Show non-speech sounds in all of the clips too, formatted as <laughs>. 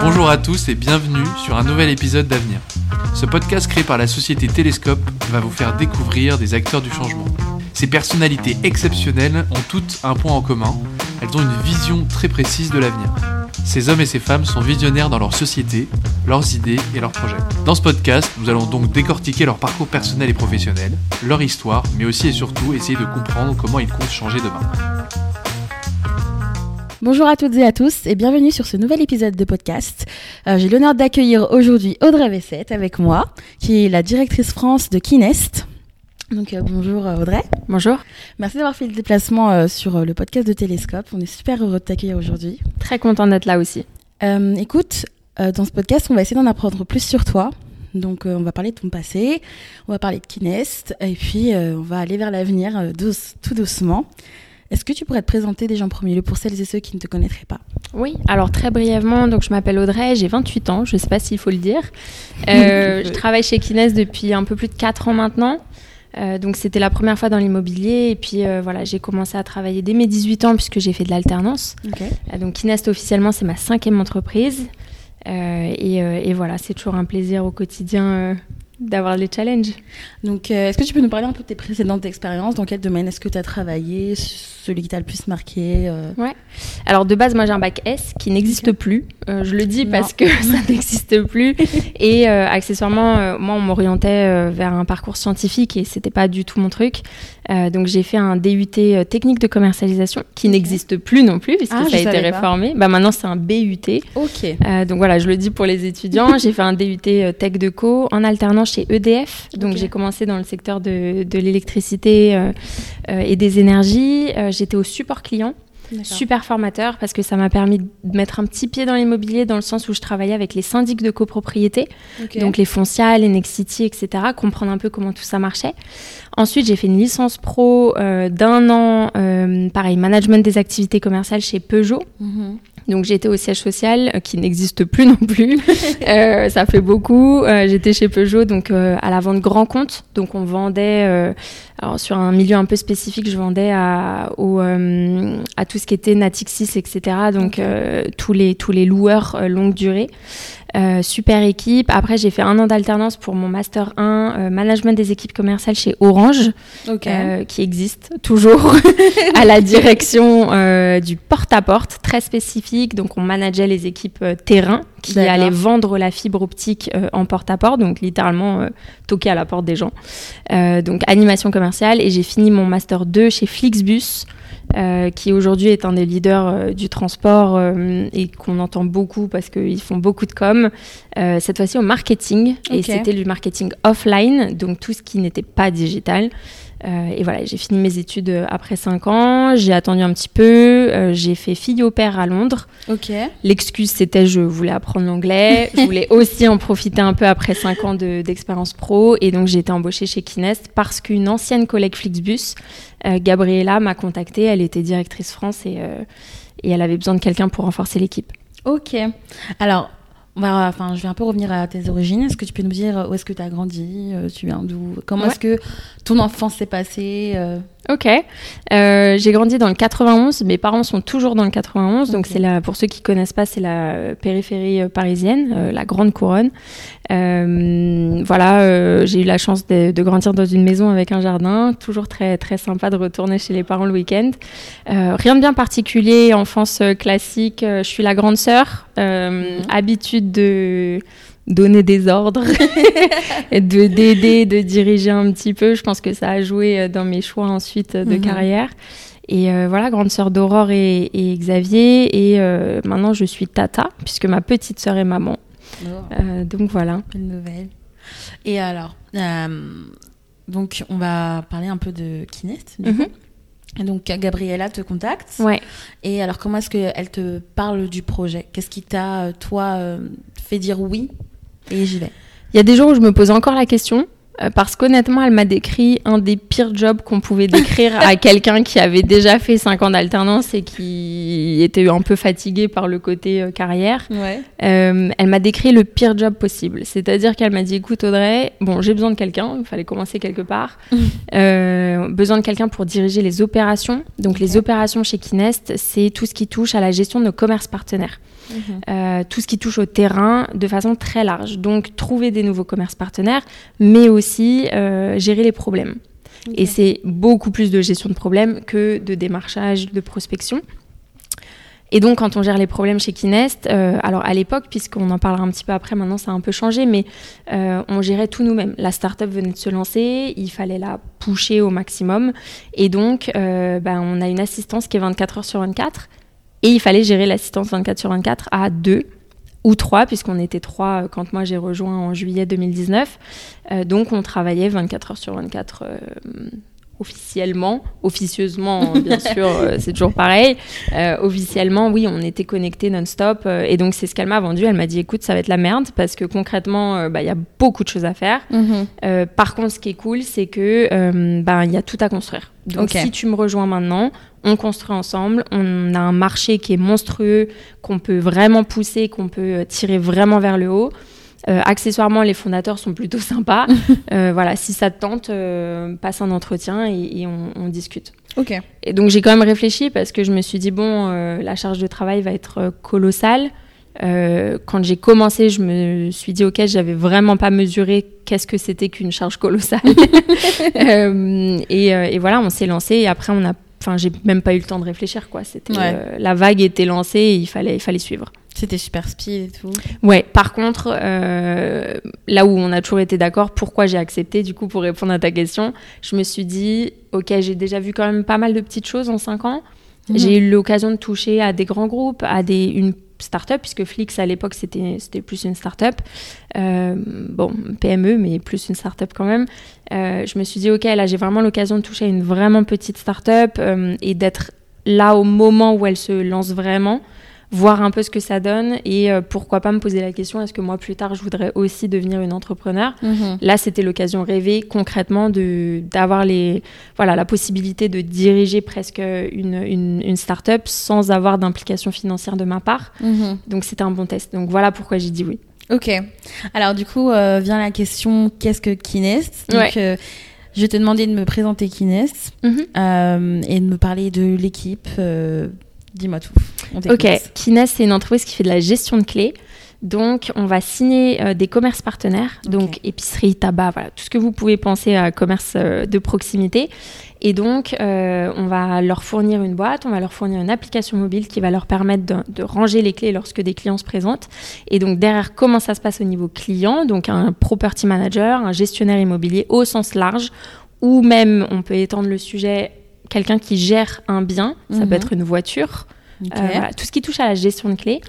Bonjour à tous et bienvenue sur un nouvel épisode d'Avenir. Ce podcast créé par la société Télescope va vous faire découvrir des acteurs du changement. Ces personnalités exceptionnelles ont toutes un point en commun, elles ont une vision très précise de l'avenir. Ces hommes et ces femmes sont visionnaires dans leur société, leurs idées et leurs projets. Dans ce podcast, nous allons donc décortiquer leur parcours personnel et professionnel, leur histoire, mais aussi et surtout essayer de comprendre comment ils comptent changer demain. Bonjour à toutes et à tous et bienvenue sur ce nouvel épisode de podcast. Euh, J'ai l'honneur d'accueillir aujourd'hui Audrey Vessette avec moi, qui est la directrice France de Kinest. Donc euh, bonjour euh, Audrey. Bonjour. Merci d'avoir fait le déplacement euh, sur le podcast de Télescope. On est super heureux de t'accueillir aujourd'hui. Très contente d'être là aussi. Écoute, dans ce podcast, on va essayer d'en apprendre plus sur toi. Donc on va parler de ton passé, on va parler de Kinest et puis on va aller vers l'avenir douce- tout doucement. Est-ce que tu pourrais te présenter déjà en premier lieu pour celles et ceux qui ne te connaîtraient pas? Oui, alors très brièvement, donc je m'appelle Audrey, j'ai 28 ans, je ne sais pas s'il faut le dire. <laughs> Euh, je travaille chez Kines depuis un peu plus de 4 ans maintenant. Euh, donc c'était la première fois dans l'immobilier et puis euh, voilà j'ai commencé à travailler dès mes 18 ans puisque j'ai fait de l'alternance. Donc Kinest officiellement c'est ma cinquième entreprise Euh, et, euh, et voilà c'est toujours un plaisir au quotidien euh, d'avoir les challenges. Donc, euh, est-ce que tu peux nous parler un peu de tes précédentes expériences? Dans quel domaine est-ce que tu as travaillé? Celui qui t'a le plus marqué euh? Alors de base, moi j'ai un bac S qui n'existe plus. Euh, je le dis Non. parce que <laughs> ça n'existe plus. <laughs> Et accessoirement, moi on m'orientait vers un parcours scientifique et c'était pas du tout mon truc. Donc j'ai fait un DUT technique de commercialisation qui n'existe plus non plus puisque Ah, ça a été pas. réformé. Bah maintenant c'est un BUT. Ok. Donc voilà, je le dis pour les étudiants. <laughs> j'ai fait un DUT Tech de Co en alternant chez EDF. Donc j'ai commencé dans le secteur de, de l'électricité euh, euh, et des énergies. Euh, J'étais au support client. Super formateur parce que ça m'a permis de mettre un petit pied dans l'immobilier dans le sens où je travaillais avec les syndics de copropriété, donc les Foncia, les Nexity, etc. Comprendre un peu comment tout ça marchait. Ensuite, j'ai fait une licence pro euh, d'un an, euh, pareil, management des activités commerciales chez Peugeot. Mhm. Donc j'étais au siège social euh, qui n'existe plus non plus. <laughs> Euh, ça fait beaucoup. Euh, j'étais chez Peugeot donc à la vente grand compte. Donc on vendait alors sur un milieu un peu spécifique, je vendais à au, à tout ce qui était Natixis etc. Donc tous les tous les loueurs longue durée. Euh, super équipe. Après, j'ai fait un an d'alternance pour mon master 1 euh, management des équipes commerciales chez Orange Ok. euh, qui existe toujours <laughs> à la direction euh, du porte-à-porte très spécifique. Donc, on manageait les équipes terrain qui allaient vendre la fibre optique euh, en porte-à-porte, donc littéralement euh, toquer à la porte des gens. Euh, donc, animation commerciale. Et j'ai fini mon master 2 chez Flixbus. qui aujourd'hui est un des leaders du transport et qu'on entend beaucoup parce qu'ils font beaucoup de com. Cette fois-ci au marketing et c'était du marketing offline, donc tout ce qui n'était pas digital. Euh, et voilà, j'ai fini mes études euh, après 5 ans, j'ai attendu un petit peu, euh, j'ai fait fille au père à Londres. Ok. L'excuse c'était je voulais apprendre l'anglais, <laughs> je voulais aussi en profiter un peu après 5 ans de- d'expérience pro et donc j'ai été embauchée chez Kinest parce qu'une ancienne collègue Flixbus, Gabriella, m'a contactée, elle était directrice France et, et elle avait besoin de quelqu'un pour renforcer l'équipe. Ok. Alors, va- enfin, je vais un peu revenir à tes origines. Est-ce que tu peux nous dire où est-ce que tu as grandi euh, Tu viens d'où? Comment Ouais. est-ce que ton enfance s'est passée euh, Ok. Euh, j'ai grandi dans le 91. Mes parents sont toujours dans le 91. Donc, c'est la, pour ceux qui connaissent pas, c'est la euh, périphérie euh, parisienne, euh, la Grande Couronne. Euh, voilà, j'ai eu la chance de, de grandir dans une maison avec un jardin. Toujours très, très sympa de retourner chez les parents le week-end. Rien de bien particulier, enfance classique. Je suis la grande sœur. Mhm. Habitude de donner des ordres, <laughs> de d'aider, de diriger un petit peu. Je pense que ça a joué euh, dans mes choix ensuite euh, de Mhm. carrière. Et euh, voilà, grande sœur d'Aurore et, et Xavier. Et euh, maintenant, je suis tata, puisque ma petite sœur est maman. Euh, donc voilà. Une nouvelle. Et alors, donc on va parler un peu de Kinest. du Mhm. coup. Et donc Gabriella te contacte. Ouais. Et alors comment est-ce qu'elle te parle du projet? Qu'est-ce qui t'a, toi, fait dire oui? Et j'y vais. Il y a des jours où je me pose encore la question. euh, parce qu'honnêtement, elle m'a décrit un des pires jobs qu'on pouvait <laughs> décrire à quelqu'un qui avait déjà fait 5 ans d'alternance et qui était un peu fatigué par le côté euh, carrière. Euh, elle m'a décrit le pire job possible. C'est-à-dire qu'elle m'a dit, écoute Audrey, bon, j'ai besoin de quelqu'un, il fallait commencer quelque part. <laughs> besoin de quelqu'un pour diriger les opérations. Donc les opérations chez Kinest, c'est tout ce qui touche à la gestion de nos commerces partenaires. Mhm. tout ce qui touche au terrain de façon très large. Donc trouver des nouveaux commerces partenaires, mais aussi euh, gérer les problèmes. Et c'est beaucoup plus de gestion de problèmes que de démarchage, de prospection. Et donc, quand on gère les problèmes chez Kinest, euh, alors à l'époque, puisqu'on en parlera un petit peu après, maintenant ça a un peu changé, mais euh, on gérait tout nous-mêmes. La startup venait de se lancer, il fallait la pousser au maximum. Et donc, ben, on a une assistance qui est 24 heures sur 24. Et il fallait gérer l'assistance 24 sur 24 à deux ou trois, puisqu'on était trois euh, quand moi j'ai rejoint en juillet 2019. Euh, donc on travaillait 24 heures sur 24 euh, officiellement, officieusement bien <laughs> sûr, c'est toujours pareil. officiellement, oui, on était connectés non-stop. et donc c'est ce qu'elle m'a vendu. Elle m'a dit, écoute, ça va être la merde parce que concrètement, bah, il y a beaucoup de choses à faire. Mhm. par contre, ce qui est cool, c'est que bah, il y a tout à construire. Donc si tu me rejoins maintenant, on construit ensemble, on a un marché qui est monstrueux, qu'on peut vraiment pousser, qu'on peut euh, tirer vraiment vers le haut. Euh, accessoirement, les fondateurs sont plutôt <laughs> sympas. Euh, voilà, si ça te tente, passe un entretien et, on, discute. Ok. Et donc j'ai quand même réfléchi parce que je me suis dit bon, la charge de travail va être colossale. quand j'ai commencé, je me suis dit ok, j'avais vraiment pas mesuré qu'est-ce que c'était qu'une charge colossale. <laughs> et, et, voilà, on s'est lancé et après on a Enfin, j'ai même pas eu le temps de réfléchir, quoi. C'était euh, la vague était lancée, et il fallait, il fallait suivre. C'était super speed et tout. Ouais. Par contre, euh, là où on a toujours été d'accord, pourquoi j'ai accepté, du coup, pour répondre à ta question, je me suis dit, ok, j'ai déjà vu quand même pas mal de petites choses en cinq ans. Mhm. J'ai eu l'occasion de toucher à des grands groupes, à des, une start-up, puisque Flix à l'époque c'était, c'était plus une start-up. Euh, bon, PME, mais plus une start-up quand même. Euh, je me suis dit, ok, là j'ai vraiment l'occasion de toucher à une vraiment petite start-up euh, et d'être là au moment où elle se lance vraiment voir un peu ce que ça donne et euh, pourquoi pas me poser la question est-ce que moi plus tard je voudrais aussi devenir une entrepreneur? Mhm. là c'était l'occasion rêvée concrètement de d'avoir les voilà la possibilité de diriger presque une, une, une start-up sans avoir d'implication financière de ma part. Mhm. donc c'était un bon test. Donc voilà pourquoi j'ai dit oui. Ok. Alors du coup euh, vient la question qu'est-ce que Kinest? Donc euh, je vais te demander de me présenter Kinest mhm. et de me parler de l'équipe Dis-moi tout. Ok, Kines, c'est une entreprise qui fait de la gestion de clés. Donc, on va signer euh, des commerces partenaires, donc épicerie, tabac, voilà, tout ce que vous pouvez penser à commerce euh, de proximité. Et donc, euh, on va leur fournir une boîte, on va leur fournir une application mobile qui va leur permettre de, de, ranger les clés lorsque des clients se présentent. Et donc, derrière, comment ça se passe au niveau client? Donc, un property manager, un gestionnaire immobilier au sens large, ou même, on peut étendre le sujet quelqu'un qui gère un bien, ça peut mhm. être une voiture. Euh, tout ce qui touche à la gestion de clés.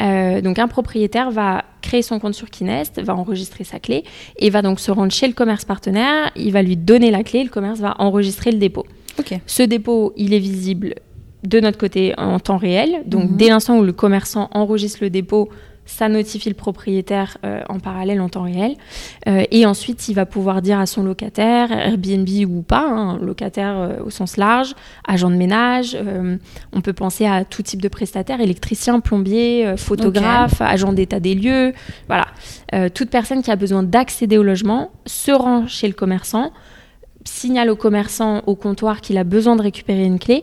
Euh, donc un propriétaire va créer son compte sur Kinest, va enregistrer sa clé et va donc se rendre chez le commerce partenaire. Il va lui donner la clé, le commerce va enregistrer le dépôt. Ce dépôt, il est visible de notre côté en temps réel. Donc mhm. dès l'instant où le commerçant enregistre le dépôt, ça notifie le propriétaire euh, en parallèle en temps réel. Euh, et ensuite, il va pouvoir dire à son locataire, Airbnb ou pas, hein, locataire euh, au sens large, agent de ménage, on peut penser à tout type de prestataire, électricien, plombier, photographe, agent d'état des lieux, voilà. toute personne qui a besoin d'accéder au logement se rend chez le commerçant, signale au commerçant au comptoir qu'il a besoin de récupérer une clé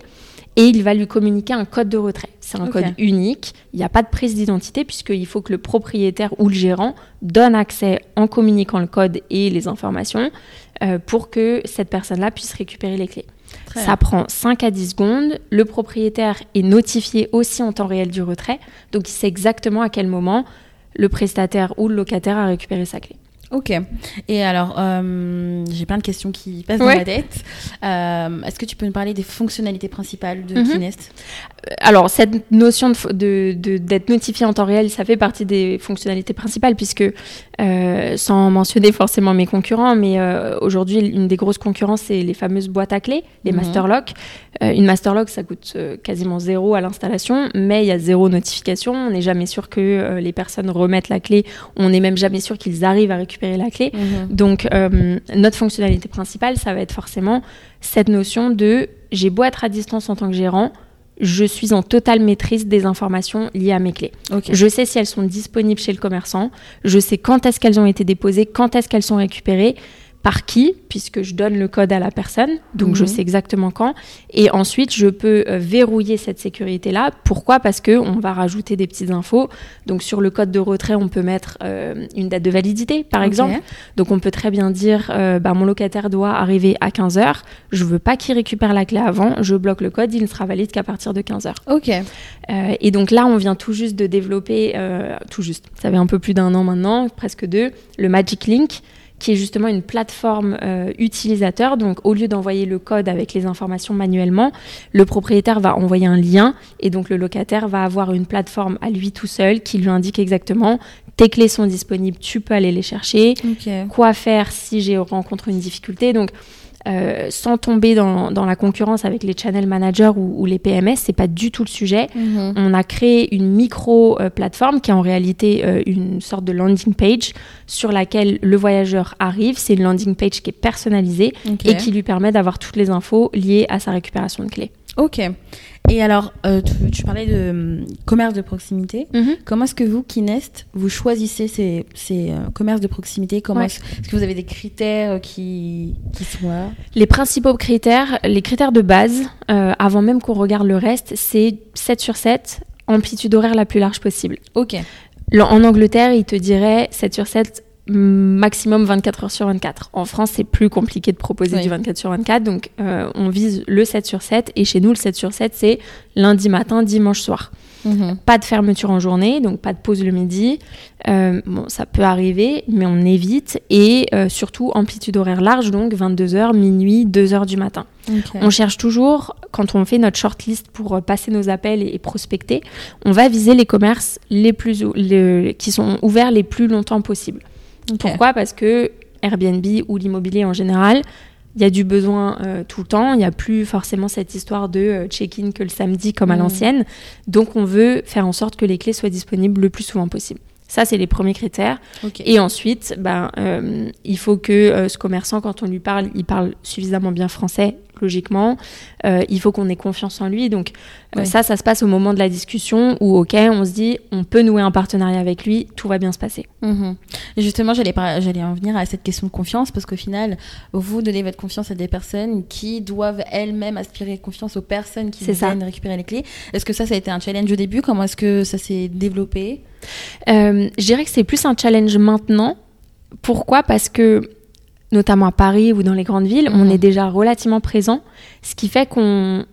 et il va lui communiquer un code de retrait. C'est un code unique, il n'y a pas de prise d'identité puisqu'il faut que le propriétaire ou le gérant donne accès en communiquant le code et les informations euh, pour que cette personne-là puisse récupérer les clés. Ça prend 5 à 10 secondes. Le propriétaire est notifié aussi en temps réel du retrait, donc il sait exactement à quel moment le prestataire ou le locataire a récupéré sa clé. Ok. Et alors, euh, j'ai plein de questions qui passent dans ma tête. Euh, est-ce que tu peux nous parler des fonctionnalités principales de mhm. Kinest? Alors, cette notion d'être de, de, notifié en temps réel, ça fait partie des fonctionnalités principales, puisque, euh, sans mentionner forcément mes concurrents, mais aujourd'hui, une des grosses concurrences, c'est les fameuses boîtes à clés, les mhm. Masterlock. une Masterlock, ça coûte quasiment zéro à l'installation, mais il y a zéro notification. On n'est jamais sûr que les personnes remettent la clé. On n'est même jamais sûr qu'ils arrivent à récupérer récupérer la clé. Mhm. Donc, euh, notre fonctionnalité principale, ça va être forcément cette notion de j'ai beau être à distance en tant que gérant, je suis en totale maîtrise des informations liées à mes clés. Je sais si elles sont disponibles chez le commerçant, je sais quand est-ce qu'elles ont été déposées, quand est-ce qu'elles sont récupérées, par qui, puisque je donne le code à la personne, donc je mhm. sais exactement quand. Et ensuite, je peux euh, verrouiller cette sécurité-là. Pourquoi? Parce que on va rajouter des petites infos. Donc sur le code de retrait, on peut mettre euh, une date de validité, par exemple. Donc on peut très bien dire, euh, bah, mon locataire doit arriver à 15 h Je veux pas qu'il récupère la clé avant. Je bloque le code. Il ne sera valide qu'à partir de 15 h Ok. et donc là, on vient tout juste de développer, tout juste. Ça fait un peu plus d'un an maintenant, presque deux, le Magic Link qui est justement une plateforme euh, utilisateur. Donc, au lieu d'envoyer le code avec les informations manuellement, le propriétaire va envoyer un lien et donc le locataire va avoir une plateforme à lui tout seul qui lui indique exactement tes clés sont disponibles, tu peux aller les chercher. Quoi faire si j'ai rencontre une difficulté. Donc, euh, sans tomber dans, la concurrence avec les channel managers ou, les PMS, c'est pas du tout le sujet. Mhm. On a créé une micro euh, plateforme qui est en réalité euh, une sorte de landing page sur laquelle le voyageur arrive. C'est une landing page qui est personnalisée et qui lui permet d'avoir toutes les infos liées à sa récupération de clés. Ok. Et alors, euh, tu, parlais de hum, commerce de proximité. Mhm. Comment est-ce que vous, Kinest, vous choisissez ces, ces euh, commerces de proximité? Comment est-ce, que vous avez des critères euh, qui, qui sont là? Les principaux critères, les critères de base, avant même qu'on regarde le reste, c'est 7 sur 7, amplitude horaire la plus large possible. Ok. En Angleterre, il te dirait 7 sur 7, maximum 24 heures sur 24. En France, c'est plus compliqué de proposer du 24 sur 24, donc euh, on vise le 7 sur 7, et chez nous, le 7 sur 7, c'est lundi matin, dimanche soir. Mhm. Pas de fermeture en journée, donc pas de pause le midi. Euh, bon, ça peut arriver, mais on évite, et euh, surtout amplitude horaire large, donc 22h, minuit, 2h du matin. On cherche toujours, quand on fait notre shortlist pour passer nos appels et, prospecter, on va viser les commerces les plus, qui sont ouverts les plus longtemps possible. Pourquoi? Parce que Airbnb ou l'immobilier en général, il y a du besoin euh, tout le temps. Il n'y a plus forcément cette histoire de euh, check-in que le samedi comme à mmh. l'ancienne. Donc on veut faire en sorte que les clés soient disponibles le plus souvent possible. Ça, c'est les premiers critères. Et ensuite, ben, euh, il faut que ce commerçant, quand on lui parle, il parle suffisamment bien français logiquement. Euh, il faut qu'on ait confiance en lui. Donc euh, ça, ça se passe au moment de la discussion où, ok, on se dit, on peut nouer un partenariat avec lui, tout va bien se passer. Mhm. Et justement, j'allais, j'allais en venir à cette question de confiance parce qu'au final, vous donnez votre confiance à des personnes qui doivent elles-mêmes aspirer confiance aux personnes qui viennent récupérer les clés. Est-ce que ça, ça a été un challenge au début? Comment est-ce que ça s'est développé? Euh, Je dirais que c'est plus un challenge maintenant. Pourquoi? Parce que notamment à Paris ou dans les grandes villes, on mhm. est déjà relativement présent, ce qui fait qu'on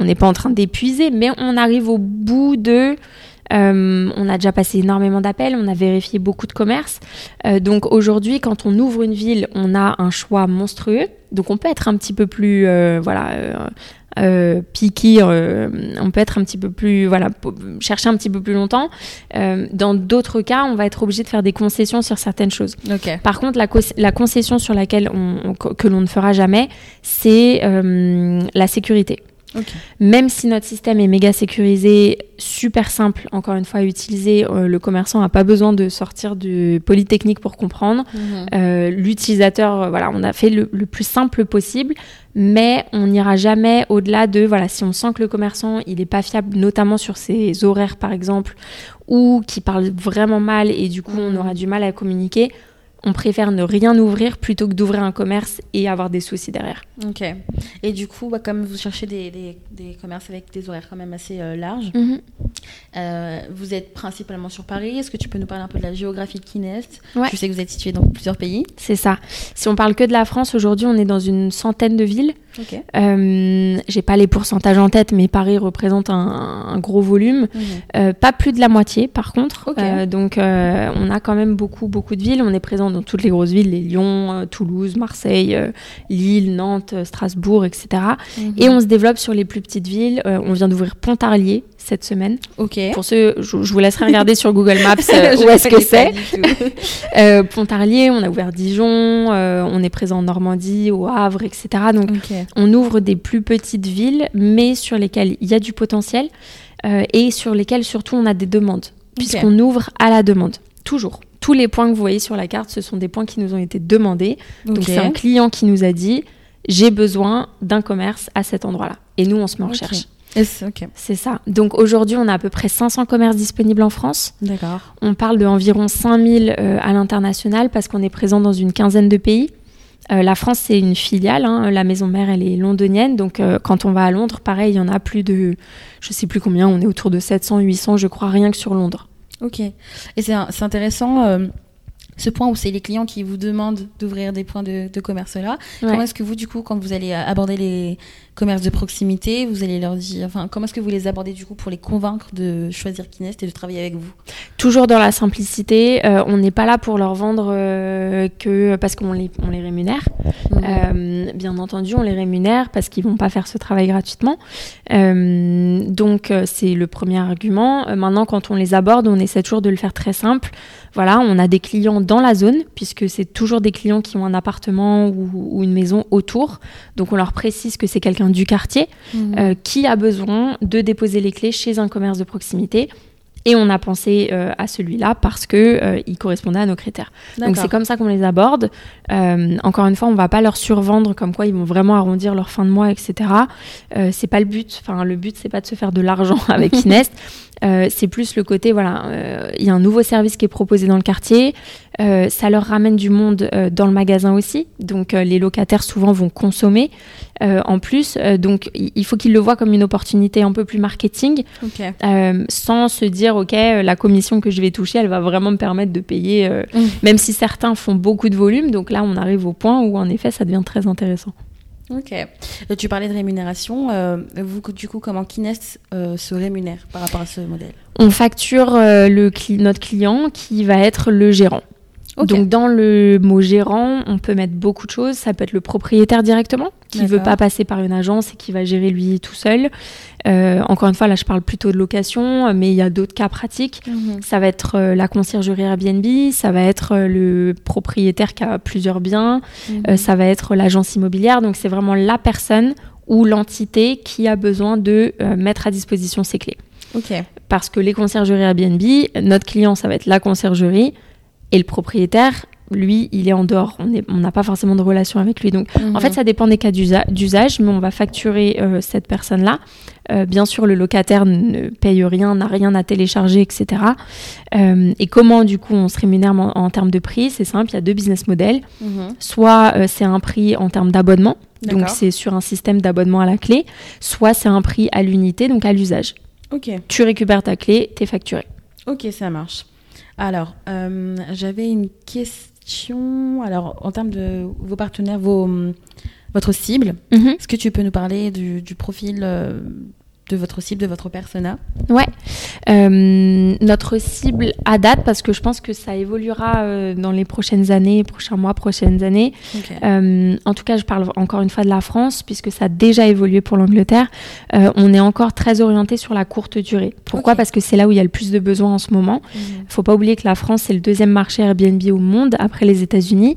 n'est pas en train d'épuiser, mais on arrive au bout de... Euh, on a déjà passé énormément d'appels, on a vérifié beaucoup de commerces. Euh, donc aujourd'hui, quand on ouvre une ville, on a un choix monstrueux. Donc on peut être un petit peu plus, euh, voilà, euh, euh, on peut être un petit peu plus, voilà, chercher un petit peu plus longtemps. Euh, dans d'autres cas, on va être obligé de faire des concessions sur certaines choses. Par contre, la, la, concession sur laquelle on, que l'on ne fera jamais, c'est la sécurité. Même si notre système est méga sécurisé, super simple, encore une fois, à utiliser, le commerçant n'a pas besoin de sortir du Polytechnique pour comprendre. Mhm. L'utilisateur, voilà, on a fait le, le, plus simple possible mais on n'ira jamais au-delà de, voilà, si on sent que le commerçant, il n'est pas fiable, notamment sur ses horaires par exemple, ou qui parle vraiment mal et du coup on aura du mal à communiquer, on préfère ne rien ouvrir plutôt que d'ouvrir un commerce et avoir des soucis derrière. Ok. Et du coup, bah, comme vous cherchez des, des, commerces avec des horaires quand même assez euh, larges, mhm. Euh, vous êtes principalement sur Paris. Est-ce que tu peux nous parler un peu de la géographie de Kinest Je sais que vous êtes situé dans plusieurs pays. C'est ça. Si on parle que de la France, aujourd'hui, on est dans une centaine de villes. Ok. Euh, J'ai pas les pourcentages en tête, mais Paris représente un, gros volume. Mhm. Euh, pas plus de la moitié, par contre. donc, on a quand même beaucoup, beaucoup de villes. On est présent dans toutes les grosses villes, les Lyon, euh, Toulouse, Marseille, euh, Lille, Nantes, euh, Strasbourg, etc. Mhm. Et on se développe sur les plus petites villes. on vient d'ouvrir Pontarlier cette semaine. Ok. Pour ceux, je, vous laisserai regarder sur Google Maps <laughs> où est-ce que c'est. <laughs> Pontarlier, on a ouvert Dijon, on est présent en Normandie, au Havre, etc. Donc on ouvre des plus petites villes, mais sur lesquelles il y a du potentiel et sur lesquelles surtout on a des demandes, puisqu'on ouvre à la demande, toujours tous les points que vous voyez sur la carte, ce sont des points qui nous ont été demandés. Donc c'est un client qui nous a dit j'ai besoin d'un commerce à cet endroit-là. Et nous, on se met en recherche. C'est- ça. Donc aujourd'hui, on a à peu près 500 commerces disponibles en France. d'accord. On parle d'environ 5000 euh, à l'international parce qu'on est présent dans une quinzaine de pays. Euh, la France, c'est une filiale. hein. La maison mère, elle est londonienne. Donc, euh, quand on va à Londres, pareil, il y en a plus de, je sais plus combien, on est autour de 700, 800, je crois, rien que sur Londres. Ok. Et c'est c'est intéressant euh, ce point où c'est les clients qui vous demandent d'ouvrir des points de, de commerce là. Ouais. Comment est-ce que vous, du coup, quand vous allez euh, aborder les commerces de proximité, vous allez leur dire, enfin, comment est-ce que vous les abordez du coup pour les convaincre de choisir Kinest et de travailler avec vous? Toujours dans la simplicité. euh, on n'est pas là pour leur vendre euh, que parce qu'on les, on les rémunère. Euh, bien entendu, on les rémunère parce qu'ils vont pas faire ce travail gratuitement. Donc, c'est le premier argument. Maintenant, quand on les aborde, on essaie toujours de le faire très simple. Voilà, on a des clients dans la zone, puisque c'est toujours des clients qui ont un appartement ou, ou une maison autour. Donc, on leur précise que c'est quelqu'un du quartier Mhm. euh, qui a besoin de déposer les clés chez un commerce de proximité. Et on a pensé euh, à celui-là parce que euh, il correspondait à nos critères. Donc c'est comme ça qu'on les aborde. Euh, encore une fois, on va pas leur survendre comme quoi ils vont vraiment arrondir leur fin de mois, etc. C'est pas le but. Enfin, le but c'est pas de se faire de l'argent <laughs> avec <laughs> Kinest. Euh, c'est plus le côté voilà, euh, il y a un nouveau service qui est proposé dans le quartier. Euh, ça leur ramène du monde dans le magasin aussi. Donc les locataires souvent vont consommer en plus. Donc il faut qu'ils le voient comme une opportunité un peu plus marketing, sans se dire ok la commission que je vais toucher, elle va vraiment me permettre de payer. Mm. Même si certains font beaucoup de volume. Donc là on arrive au point où en effet ça devient très intéressant. Ok. Tu parlais de rémunération. euh, vous, du coup, comment Kinest euh, se rémunère par rapport à ce modèle? On facture euh, le cli- notre client qui va être le gérant. Donc dans le mot gérant, on peut mettre beaucoup de choses. Ça peut être le propriétaire directement, qui veut D'accord. pas passer par une agence et qui va gérer lui tout seul. Euh, encore une fois, là je parle plutôt de location, mais il y a d'autres cas pratiques. Ça va être euh, la conciergerie Airbnb, ça va être euh, le propriétaire qui a plusieurs biens, Mhm. euh, ça va être l'agence immobilière. Donc c'est vraiment la personne ou l'entité qui a besoin de mettre à disposition ses clés. Ok. Parce que les conciergeries Airbnb, notre client, ça va être la conciergerie et le propriétaire, lui, il est en dehors. On n'a pas forcément de relation avec lui. Donc en fait, ça dépend des cas d'usa- d'usage, mais on va facturer euh, cette personne-là. Euh, bien sûr, le locataire ne paye rien, n'a rien à télécharger, etc. Euh, et comment, du coup, on se rémunère en, en termes de prix C'est simple, il y a deux business models. Mhm. Soit c'est un prix en termes d'abonnement, donc c'est sur un système d'abonnement à la clé, soit c'est un prix à l'unité, donc à l'usage. Ok. Tu récupères ta clé, t'es facturé. Ok, ça marche. Alors, euh, j'avais une question. Alors, en termes de vos partenaires, vos, hum, votre cible, est-ce que tu peux nous parler du, du profil euh, de votre cible, de votre persona Ouais. Euh, notre cible à date, parce que je pense que ça évoluera euh, dans les prochaines années, prochains mois, prochaines années. Euh, en tout cas, je parle encore une fois de la France, puisque ça a déjà évolué pour l'Angleterre. On est encore très orienté sur la courte durée. Pourquoi. Parce que c'est là où il y a le plus de besoins en ce moment. Mhm. faut pas oublier que la France, c'est le deuxième marché Airbnb au monde après les États-Unis.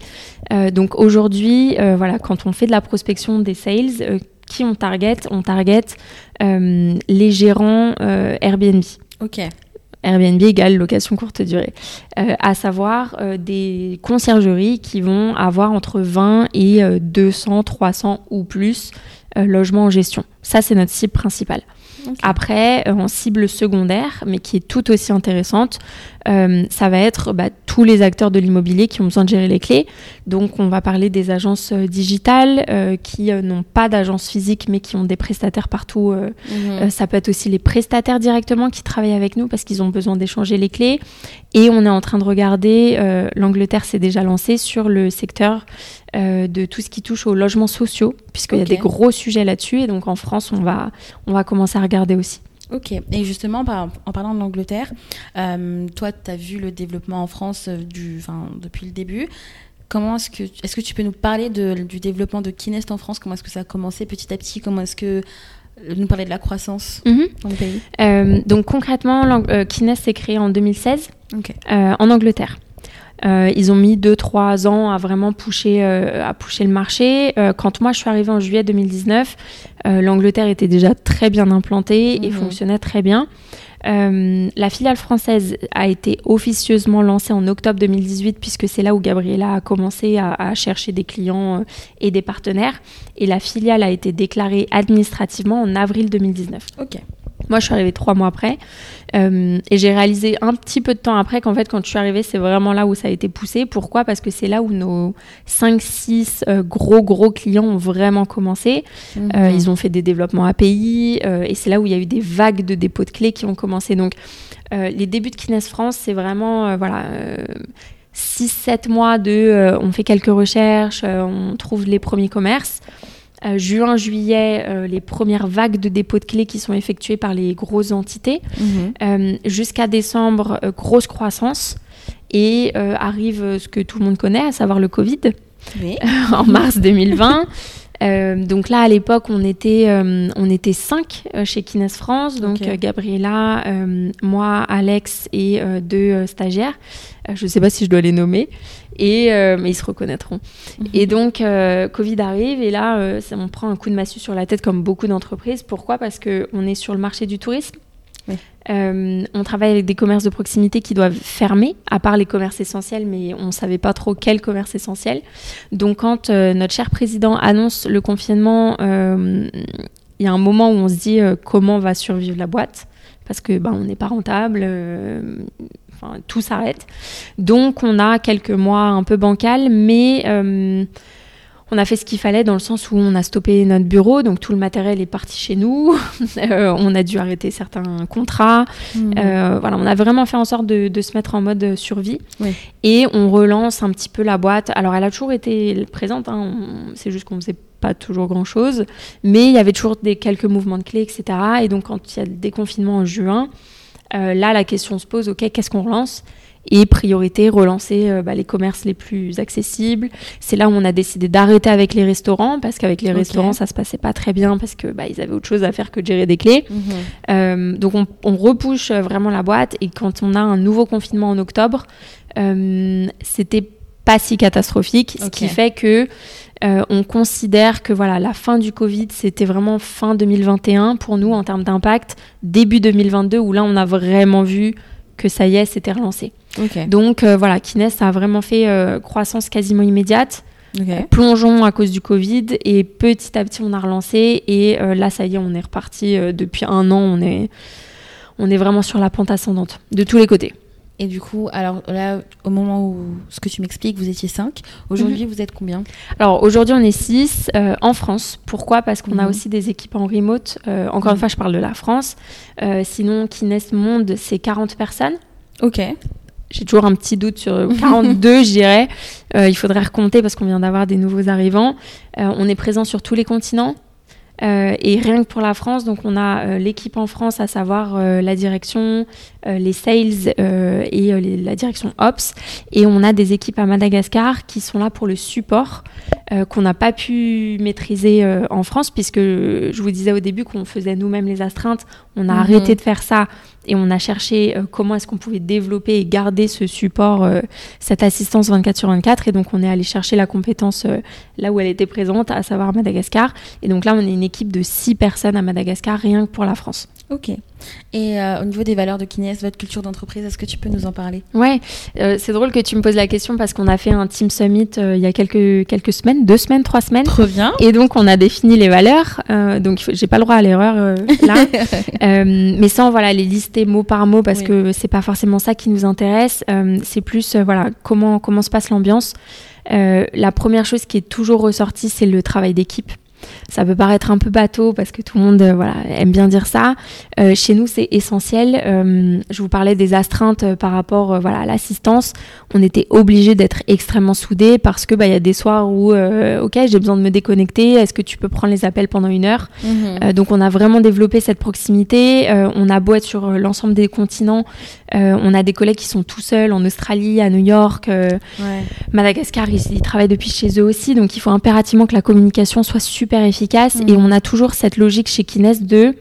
Donc aujourd'hui, voilà, quand on fait de la prospection des sales, qui on target On target euh, les gérants euh, Airbnb. Ok. Airbnb égale location courte durée, Euh, à savoir euh, des conciergeries qui vont avoir entre 20 et euh, 200, 300 ou plus logements en gestion. Ça, c'est notre cible principale. Après, en cible secondaire, mais qui est tout aussi intéressante, euh, ça va être bah, tous les acteurs de l'immobilier qui ont besoin de gérer les clés. Donc, on va parler des agences euh, digitales euh, qui n'ont pas d'agence physique, mais qui ont des prestataires partout. Mhm. ça peut être aussi les prestataires directement qui travaillent avec nous parce qu'ils ont besoin d'échanger les clés. Et on est en train de regarder, l'Angleterre s'est déjà lancée sur le secteur de tout ce qui touche aux logements sociaux, puisqu'il y a des gros sujets là-dessus. Et donc en France, on va, on va commencer à regarder aussi. Ok. Et justement, en parlant de l'Angleterre, euh, toi, tu as vu le développement en France euh, du, depuis le début. Comment est-ce que, est-ce que tu peux nous parler de- du développement de Kinest en France? Comment est-ce que ça a commencé petit à petit? Comment est-ce que euh, nous parler de la croissance dans le pays? Euh, donc concrètement, euh, Kines s'est créé en 2016 Ok. euh, en Angleterre. Euh, ils ont mis 2-3 ans à vraiment pousser, euh, à pousser le marché. Euh, quand moi je suis arrivée en juillet 2019, euh, l'Angleterre était déjà très bien implantée et Mhm. fonctionnait très bien. la filiale française a été officieusement lancée en octobre 2018 puisque c'est là où Gabriela a commencé à, à chercher des clients et des partenaires. Et la filiale a été déclarée administrativement en avril 2019. Ok. Moi, je suis arrivée trois mois après. Euh, et j'ai réalisé un petit peu de temps après qu'en fait, quand je suis arrivée, c'est vraiment là où ça a été poussé. Pourquoi? Parce que c'est là où nos 5-6 euh, gros, gros clients ont vraiment commencé. Euh, ils ont fait des développements API. et c'est là où il y a eu des vagues de dépôts de clés qui ont commencé. Donc, les débuts de Kines France, c'est vraiment, voilà... 6-7 mois de on fait quelques recherches, on trouve les premiers commerces. Euh, juin, juillet, euh, les premières vagues de dépôts de clés qui sont effectuées par les grosses entités. Mhm. Euh, Jusqu'à décembre, grosse croissance. Et arrive ce que tout le monde connaît, à savoir le Covid, Oui. <laughs> en mars 2020. Euh, donc là, à l'époque, on était, on était cinq chez Kines France. Donc Gabriela, moi, Alex et deux stagiaires. Je ne sais pas si je dois les nommer. Et, euh, mais ils se reconnaîtront. Et donc, euh, Covid arrive et là, euh, ça- on prend un coup de massue sur la tête comme beaucoup d'entreprises. Pourquoi? Parce qu'on est sur le marché du tourisme. Oui. Euh, on travaille avec des commerces de proximité qui doivent fermer, à part les commerces essentiels, mais on ne savait pas trop quel commerce essentiel. Donc, quand euh, notre cher président annonce le confinement, euh, il y a un moment où on se dit comment va survivre la boîte, parce que ben, on n'est pas rentable. Enfin, tout s'arrête. Donc, on a quelques mois un peu bancal, mais euh, on a fait ce qu'il fallait dans le sens où on a stoppé notre bureau, donc tout le matériel est parti chez nous. <laughs> Euh, on a dû arrêter certains contrats. Mhm. Euh, voilà, on a vraiment fait en sorte de, de se mettre en mode survie. Oui. Et on relance un petit peu la boîte. Alors, elle a toujours été présente. hein. On- C'est juste qu'on faisait pas toujours grand chose, mais il y avait toujours des quelques mouvements de clés, etc. Et donc, quand il y a le déconfinement en juin, euh, là, la question se pose ok, qu'est-ce qu'on relance? Et priorité, relancer euh, bah, les commerces les plus accessibles. C'est là où on a décidé d'arrêter avec les restaurants, parce qu'avec les restaurants, ça se passait pas très bien, parce que bah, ils avaient autre chose à faire que de gérer des clés. Mhm. Euh, donc on, on repousse vraiment la boîte et quand on a un nouveau confinement en octobre, euh, c'était pas si catastrophique, ce qui fait que euh, on considère que voilà la fin du Covid c'était vraiment fin 2021 pour nous en termes d'impact, début 2022 où là on a vraiment vu que ça y est c'était relancé. Donc euh, voilà, Kines a vraiment fait euh, croissance quasiment immédiate Ok. plongeon à cause du Covid et petit à petit on a relancé et là ça y est on est reparti depuis un an on est on est vraiment sur la pente ascendante de tous les côtés. Et du coup, alors là, au moment où ce que tu m'expliques, vous étiez 5. Aujourd'hui, Mhm. vous êtes combien? Alors aujourd'hui on est 6 en France. Pourquoi? Parce qu'on a Mhm. aussi des équipes en remote. Euh, encore une Mhm. fois je parle de la France. Euh, sinon Kines Monde c'est 40 personnes. Ok. J'ai toujours un petit doute sur <laughs> 42 je dirais. Euh, il faudrait recompter parce qu'on vient d'avoir des nouveaux arrivants. Euh, on est présent sur tous les continents. Euh, et rien que pour la France, donc on a euh, l'équipe en France, à savoir euh, la direction, les sales et les- la direction ops, et on a des équipes à Madagascar qui sont là pour le support qu'on n'a pas pu maîtriser en France, puisque je vous disais au début qu'on faisait nous-mêmes les astreintes, on a Mhm. arrêté de faire ça et on a cherché euh, comment est-ce qu'on pouvait développer et garder ce support, euh, cette assistance 24 sur 24, et donc on est allé chercher la compétence euh, là où elle était présente, à savoir Madagascar. Et donc là, on est une équipe de six personnes à Madagascar, rien que pour la France. Ok. Et euh, au niveau des valeurs de Kines, votre culture d'entreprise, est-ce que tu peux nous en parler? Ouais, euh, c'est drôle que tu me poses la question parce qu'on a fait un Team Summit euh, il y a quelques, quelques semaines, deux semaines, trois semaines. Trop bien. Et donc, on a défini les valeurs. donc, j'ai pas le droit à l'erreur là. <laughs> Mais sans voilà les lister mot par mot parce Oui. que c'est pas forcément ça qui nous intéresse. C'est plus voilà comment comment se passe l'ambiance. La première chose qui est toujours ressortie, c'est le travail d'équipe. Ça peut paraître un peu bateau parce que tout le monde euh, voilà, aime bien dire ça. Euh, chez nous, c'est essentiel. Euh, je vous parlais des astreintes par rapport voilà, à l'assistance. On était obligé d'être extrêmement soudés parce que bah, il y a des soirs où, ok, j'ai besoin de me déconnecter. Est-ce que tu peux prendre les appels pendant une heure? Mhm. donc on a vraiment développé cette proximité. On a beau être sur l'ensemble des continents, on a des collègues qui sont tout seuls en Australie, à New York, Ouais. Madagascar, ils, ils travaillent depuis chez eux aussi. Donc il faut impérativement que la communication soit super efficace. Et on a toujours cette logique chez Kines de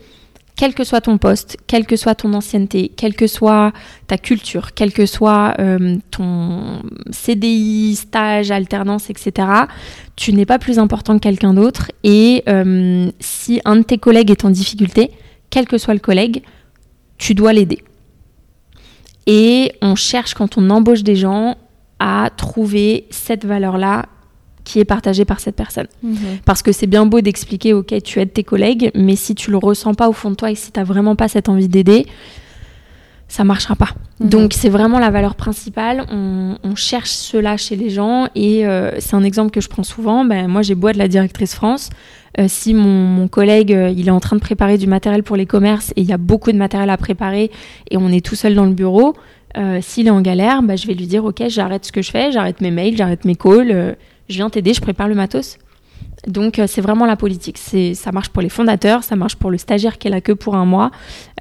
quel que soit ton poste, quelle que soit ton ancienneté, quelle que soit ta culture, quel que soit euh, ton CDI, stage, alternance, etc., tu n'es pas plus important que quelqu'un d'autre. Et euh, si un de tes collègues est en difficulté, quel que soit le collègue, tu dois l'aider. Et on cherche quand on embauche des gens à trouver cette valeur-là qui est partagée par cette personne. Mhm. Parce que c'est bien beau d'expliquer, ok, tu aides tes collègues, mais si tu le ressens pas au fond de toi et si tu n'as vraiment pas cette envie d'aider, ça marchera pas. Mhm. Donc c'est vraiment la valeur principale. On, on cherche cela chez les gens et euh, c'est un exemple que je prends souvent. Ben, moi j'ai beau être la directrice France. Euh, si mon, mon collègue euh, il est en train de préparer du matériel pour les commerces et il y a beaucoup de matériel à préparer et on est tout seul dans le bureau, s'il est en galère, ben, je vais lui dire ok j'arrête ce que je fais, j'arrête mes mails, j'arrête mes calls, je viens t'aider, je prépare le matos. Donc euh, c'est vraiment la politique. C'est ça marche pour les fondateurs, ça marche pour le stagiaire qui est là que pour un mois.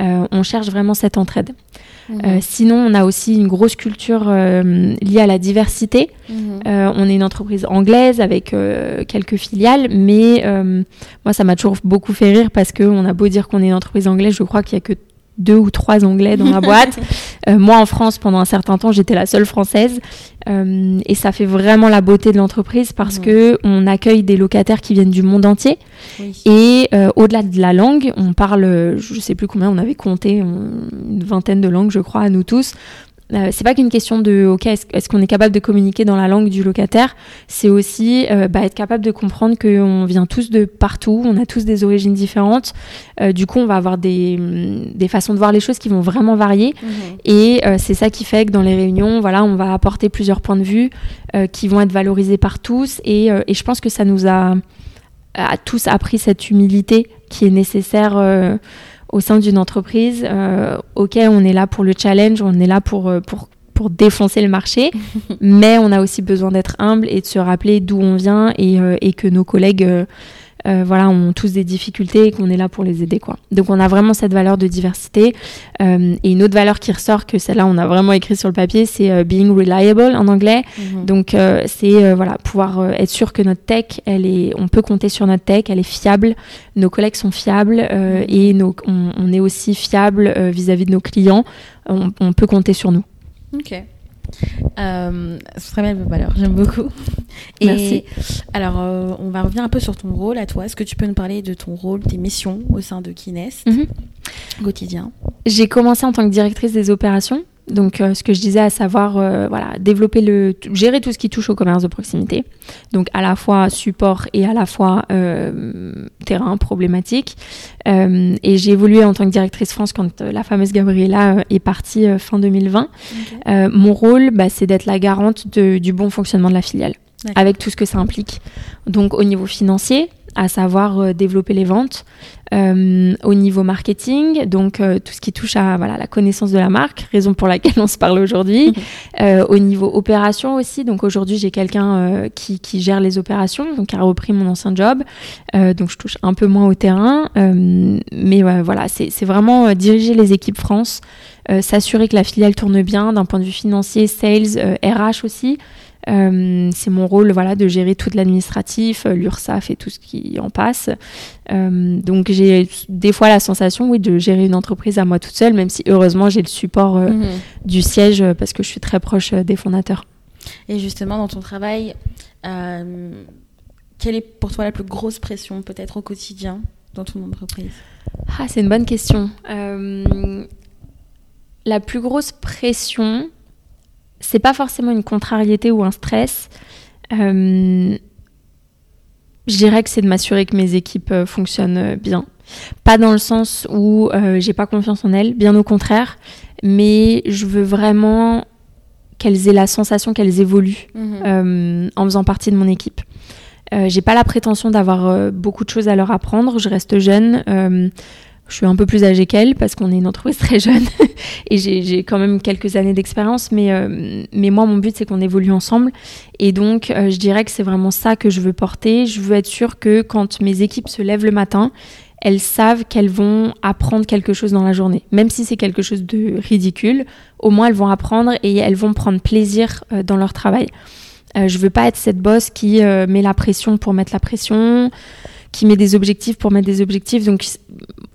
Euh, on cherche vraiment cette entraide. Mhm. Euh, sinon, on a aussi une grosse culture euh, liée à la diversité. Mhm. On est une entreprise anglaise avec quelques filiales, mais moi, ça m'a toujours beaucoup fait rire parce qu'on a beau dire qu'on est une entreprise anglaise, je crois qu'il y a que deux ou trois anglais dans la <laughs> boîte. Euh, moi, en France, pendant un certain temps, j'étais la seule française, Euh, et ça fait vraiment la beauté de l'entreprise parce que on accueille des locataires qui viennent du monde entier. Oui. Et euh, au-delà de la langue, on parle, je sais plus combien on avait compté, on- une vingtaine de langues, je crois, à nous tous. Euh, c'est pas qu'une question de, ok, est-ce, qu'on est capable de communiquer dans la langue du locataire? C'est aussi euh, bah, être capable de comprendre qu'on vient tous de partout, on a tous des origines différentes. Euh, du coup, on va avoir des, hum, des façons de voir les choses qui vont vraiment varier. Mhm. Et c'est ça qui fait que dans les réunions, voilà, on va apporter plusieurs points de vue qui vont être valorisés par tous. Et, et je pense que ça nous a, a tous appris cette humilité qui est nécessaire au sein d'une entreprise. Euh, ok, on est là pour le challenge, on est là pour, euh, pour, pour défoncer le marché, <laughs> mais on a aussi besoin d'être humble et de se rappeler d'où on vient et, euh, et que nos collègues euh, voilà, ont tous des difficultés et qu'on est là pour les aider. Quoi. Donc on a vraiment cette valeur de diversité. Euh, et une autre valeur qui ressort, que celle-là on a vraiment écrit sur le papier, c'est euh, being reliable en anglais. Mhm. Donc euh, c'est voilà pouvoir être sûr que notre tech, elle est, on peut compter sur notre tech, elle est fiable, nos collègues sont fiables euh, et nos, on, on est aussi fiable vis-à-vis de nos clients. On, on peut compter sur nous. Ok. Euh, c'est très belle valeur, j'aime beaucoup. Et Merci. alors, euh, on va revenir un peu sur ton rôle à toi. Est-ce que tu peux nous parler de ton rôle, tes missions au sein de Kinest Mhm. quotidien? J'ai commencé en tant que directrice des opérations. Donc, euh, ce que je disais, à savoir, euh, voilà, développer le, gérer tout ce qui touche au commerce de proximité. Donc, à la fois support et à la fois euh, terrain problématique. Euh, et j'ai évolué en tant que directrice France quand euh, la fameuse Gabriella euh, est partie fin 2020. Euh, mon rôle, bah, c'est d'être la garante de- du bon fonctionnement de la filiale, avec tout ce que ça implique. Donc au niveau financier, à savoir euh, développer les ventes, euh, au niveau marketing, donc euh, tout ce qui touche à voilà, la connaissance de la marque, raison pour laquelle on se parle aujourd'hui, <laughs> au niveau opération aussi, donc aujourd'hui j'ai quelqu'un qui, qui gère les opérations, donc qui a repris mon ancien job, donc je touche un peu moins au terrain, mais ouais, voilà, c'est vraiment diriger les équipes France, s'assurer que la filiale tourne bien d'un point de vue financier, sales, RH aussi. Euh, c'est mon rôle voilà, de gérer tout l'administratif, euh, l'URSSAF et tout ce qui en passe. Euh, donc j'ai des fois la sensation oui, de gérer une entreprise à moi toute seule, même si heureusement j'ai le support euh, Mhm. du siège parce que je suis très proche des fondateurs. Et justement, dans ton travail, quelle est pour toi la plus grosse pression peut-être au quotidien dans ton entreprise? Ah, c'est une bonne question. La plus grosse pression, c'est pas forcément une contrariété ou un stress. Euh, je dirais que c'est de m'assurer que mes équipes euh, fonctionnent euh, bien. Pas dans le sens où euh, j'ai pas confiance en elles, bien au contraire, mais je veux vraiment qu'elles aient la sensation qu'elles évoluent euh, en faisant partie de mon équipe. Euh, j'ai pas la prétention d'avoir euh, beaucoup de choses à leur apprendre. Je reste jeune. Je suis un peu plus âgée qu'elles parce qu'on est une entreprise très jeune <laughs> et j'ai quand même quelques années d'expérience. Mais, euh, mais moi, mon but, c'est qu'on évolue ensemble. Et donc, euh, je dirais que c'est vraiment ça que je veux porter. Je veux être sûre que quand mes équipes se lèvent le matin, elles savent qu'elles vont apprendre quelque chose dans la journée. Même si c'est quelque chose de ridicule, au moins elles vont apprendre et elles vont prendre plaisir euh, dans leur travail. Je veux pas être cette boss qui met la pression pour mettre la pression, qui met des objectifs pour mettre des objectifs. Donc,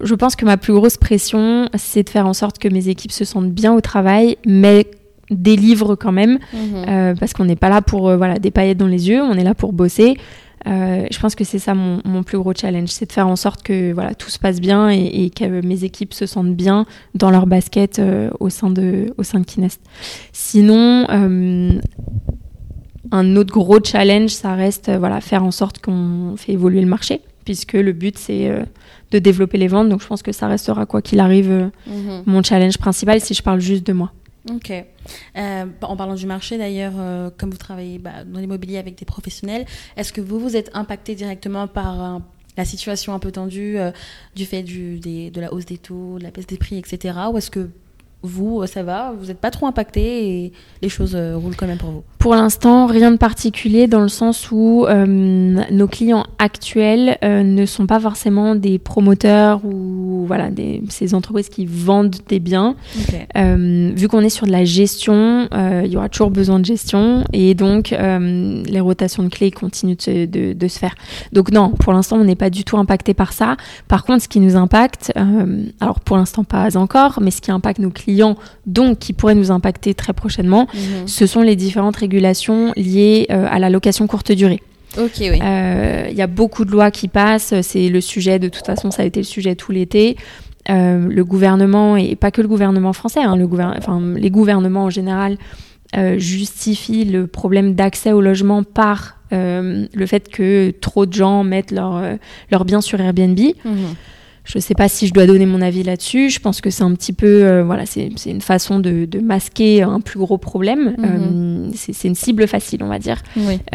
je pense que ma plus grosse pression, c'est de faire en sorte que mes équipes se sentent bien au travail, mais délivrent quand même, Mhm. euh, parce qu'on n'est pas là pour euh, voilà des paillettes dans les yeux, on est là pour bosser. je pense que c'est ça mon, mon, plus gros challenge, c'est de faire en sorte que voilà tout se passe bien et, et que mes équipes se sentent bien dans leur basket au sein de au sein de Kinest. Sinon, un autre gros challenge, ça reste voilà faire en sorte qu'on fait évoluer le marché, puisque le but c'est de développer les ventes. Donc je pense que ça restera quoi qu'il arrive mhm. mon challenge principal si je parle juste de moi. Ok. Euh, en parlant du marché d'ailleurs, euh, comme vous travaillez bah, dans l'immobilier avec des professionnels, est-ce que vous vous êtes impacté directement par la situation un peu tendue du fait du, de la hausse des taux, de la baisse des prix, etc. Ou est-ce que vous, ça va, vous n'êtes pas trop impacté et les choses euh, roulent quand même pour vous? Pour l'instant, rien de particulier dans le sens où euh, nos clients actuels euh, ne sont pas forcément des promoteurs ou voilà, des, ces entreprises qui vendent des biens. vu qu'on est sur de la gestion, il y aura toujours besoin de gestion et donc les rotations de clés continuent de, de, de se faire. Donc non, pour l'instant, on n'est pas du tout impacté par ça. Par contre, ce qui nous impacte, alors pour l'instant pas encore, mais ce qui impacte nos clients, donc qui pourraient nous impacter très prochainement, mhm. ce sont les différentes régulations liées euh, à la location courte durée. Ok, oui. Euh, il y a beaucoup de lois qui passent. C'est le sujet, de toute façon, ça a été le sujet tout l'été. Euh, le gouvernement, et pas que le gouvernement français, hein, le enfin, les gouvernements en général, justifient le problème d'accès au logement par le fait que trop de gens mettent leurs leur biens sur Airbnb. Mhm. Je ne sais pas si je dois donner mon avis là-dessus. Je pense que c'est un petit peu, euh, voilà, c'est une façon de, masquer un plus gros problème. Mhm. Euh, c'est une cible facile, on va dire.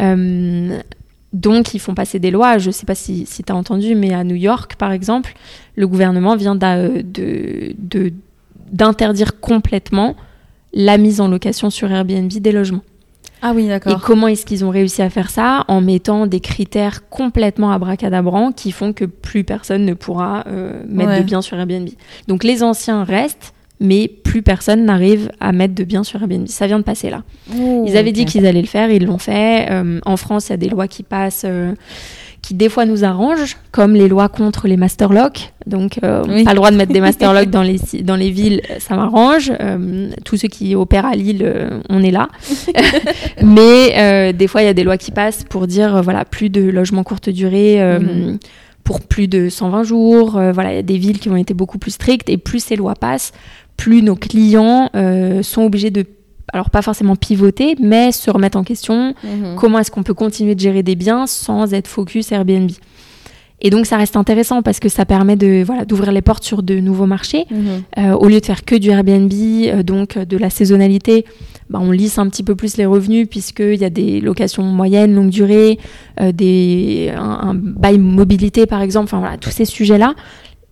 Euh, donc, ils font passer des lois. Je ne sais pas si, si tu as entendu, mais à New York, par exemple, le gouvernement vient d'interdire complètement la mise en location sur Airbnb des logements. Ah oui, d'accord. Et comment est-ce qu'ils ont réussi à faire ça En mettant des critères complètement abracadabrants qui font que plus personne ne pourra euh, mettre de biens sur Airbnb. Donc les anciens restent, mais plus personne n'arrive à mettre de biens sur Airbnb. Ça vient de passer là. ils avaient dit qu'ils allaient le faire, ils l'ont fait. Euh, en France, il y a des lois qui passent. Euh, qui des fois nous arrangent, comme les lois contre les masterlocks. Donc, euh, pas le droit de mettre des <laughs> masterlocks dans les, dans les villes, ça m'arrange. Euh, tous ceux qui opèrent à Lille, euh, on est là. <laughs> Mais euh, des fois, il y a des lois qui passent pour dire, voilà, plus de logements courte durée. Mhm. Pour plus de 120 jours, voilà, il y a des villes qui ont été beaucoup plus strictes et plus ces lois passent, plus nos clients sont obligés de alors pas forcément pivoter, mais se remettre en question. Mhm. Comment est-ce qu'on peut continuer de gérer des biens sans être focus Airbnb? Et donc ça reste intéressant parce que ça permet de voilà d'ouvrir les portes sur de nouveaux marchés mhm. euh, au lieu de faire que du Airbnb, euh, donc de la saisonnalité. Bah, on lisse un petit peu plus les revenus puisqu'il y a des locations moyennes, longue durée, euh, des, un, bail mobilité par exemple, enfin voilà, tous ces sujets-là.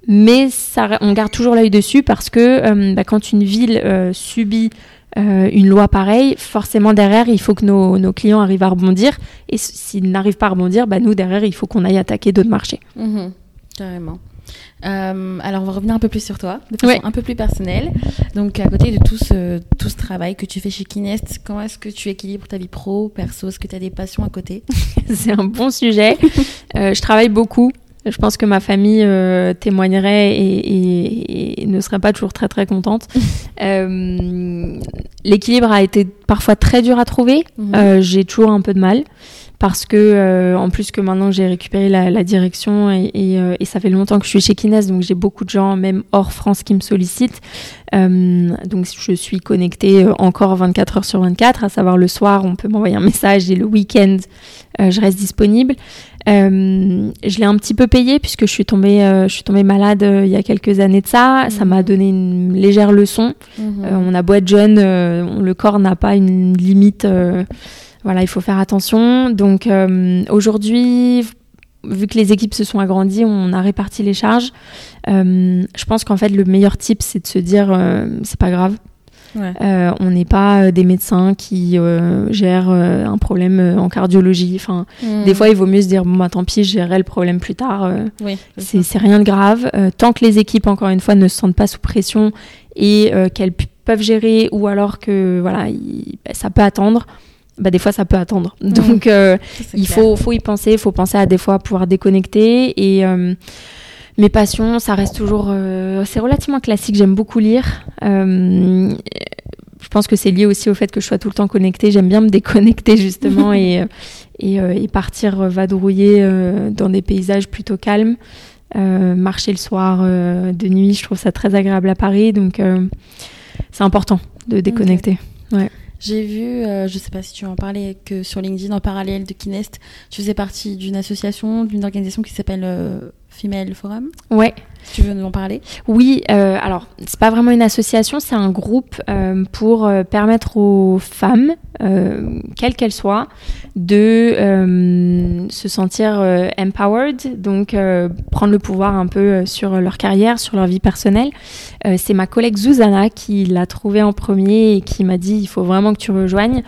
Mais ça, on garde toujours l'œil dessus parce que bah, quand une ville subit euh, une loi pareille, forcément derrière, il faut que nos, clients arrivent à rebondir. Et s'ils n'arrivent pas à rebondir, bah, nous, derrière, il faut qu'on aille attaquer d'autres marchés. Mhm. carrément. Euh, alors, on va revenir un peu plus sur toi, de façon un peu plus personnelle. Donc, à côté de tout ce, tout ce travail que tu fais chez Kinest, comment est-ce que tu équilibres ta vie pro, perso? Est-ce que tu as des passions à côté? <laughs> C'est un bon sujet. Euh, je travaille beaucoup. Je pense que ma famille euh, témoignerait et, ne serait pas toujours très très contente. <laughs> Euh, l'équilibre a été parfois très dur à trouver. Mhm. Euh, j'ai toujours un peu de mal parce que en plus que maintenant j'ai récupéré la, direction et, ça fait longtemps que je suis chez Kines, donc j'ai beaucoup de gens même hors France qui me sollicitent. donc je suis connectée encore 24 heures sur 24, à savoir le soir on peut m'envoyer un message et le week-end je reste disponible. Euh, je l'ai un petit peu payé puisque je suis tombée, euh, je suis tombée malade euh, il y a quelques années de ça. Ça m'a mhm. donné une légère leçon. Mhm. on a beau être jeune, le corps n'a pas une limite. Voilà, il faut faire attention. Donc aujourd'hui, vu que les équipes se sont agrandies, on a réparti les charges. je pense qu'en fait, le meilleur tip, c'est de se dire, c'est pas grave. Euh, on n'est pas euh, des médecins qui euh, gèrent un problème en cardiologie. Enfin, hmm. des fois, il vaut mieux se dire bon, bah, tant pis, je gérerai le problème plus tard. c'est rien de grave. tant que les équipes, encore une fois, ne se sentent pas sous pression et qu'elles peuvent gérer, ou alors que voilà, bah, ça peut attendre. Bah, des fois ça peut attendre. Donc il faut, faut y penser, il faut penser à des fois pouvoir déconnecter et mes passions, ça reste toujours. c'est relativement classique. J'aime beaucoup lire. Euh, je pense que c'est lié aussi au fait que je sois tout le temps connectée. J'aime bien me déconnecter justement <laughs> et, et, et, partir vadrouiller dans des paysages plutôt calmes. marcher le soir de nuit, je trouve ça très agréable à Paris. Donc c'est important de déconnecter. Ouais. J'ai vu, je je sais pas si tu en parlais, que sur LinkedIn, en parallèle de Kinest, tu faisais partie d'une association, d'une organisation qui s'appelle Female Forum. Ouais. Tu veux nous en parler? Oui, euh, alors c'est pas vraiment une association, c'est un groupe euh, pour euh, permettre aux femmes, euh, quelles qu'elles soient, de se sentir empowered, donc prendre le pouvoir un peu sur leur carrière, sur leur vie personnelle. c'est ma collègue Zuzana qui l'a trouvé en premier et qui m'a dit il faut vraiment que tu rejoignes.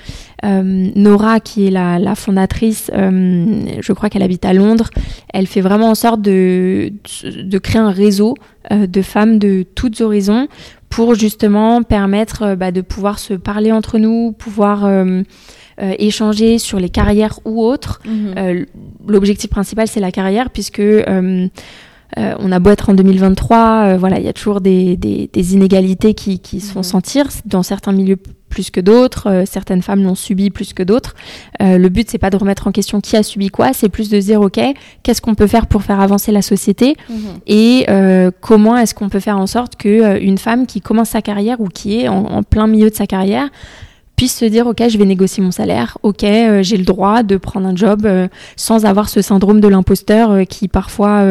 Nora, qui est la, la fondatrice, je crois qu'elle habite à Londres, elle fait vraiment en sorte de, de créer un réseau euh, de femmes de toutes horizons pour justement permettre euh, bah, de pouvoir se parler entre nous, pouvoir euh, échanger sur les carrières ou autres. Mhm. L'objectif principal, c'est la carrière, puisque on a beau être en 2023, voilà, il y a toujours des, des, inégalités qui, qui se font mhm. sentir dans certains milieux plus que d'autres, euh, certaines femmes l'ont subi plus que d'autres. Euh, le but c'est pas de remettre en question qui a subi quoi, c'est plus de dire ok, qu'est-ce qu'on peut faire pour faire avancer la société mhm. et euh, comment est-ce qu'on peut faire en sorte que une femme qui commence sa carrière ou qui est en plein milieu de sa carrière puisse se dire ok je vais négocier mon salaire ok euh, j'ai le droit de prendre un job euh, sans avoir ce syndrome de l'imposteur euh, qui parfois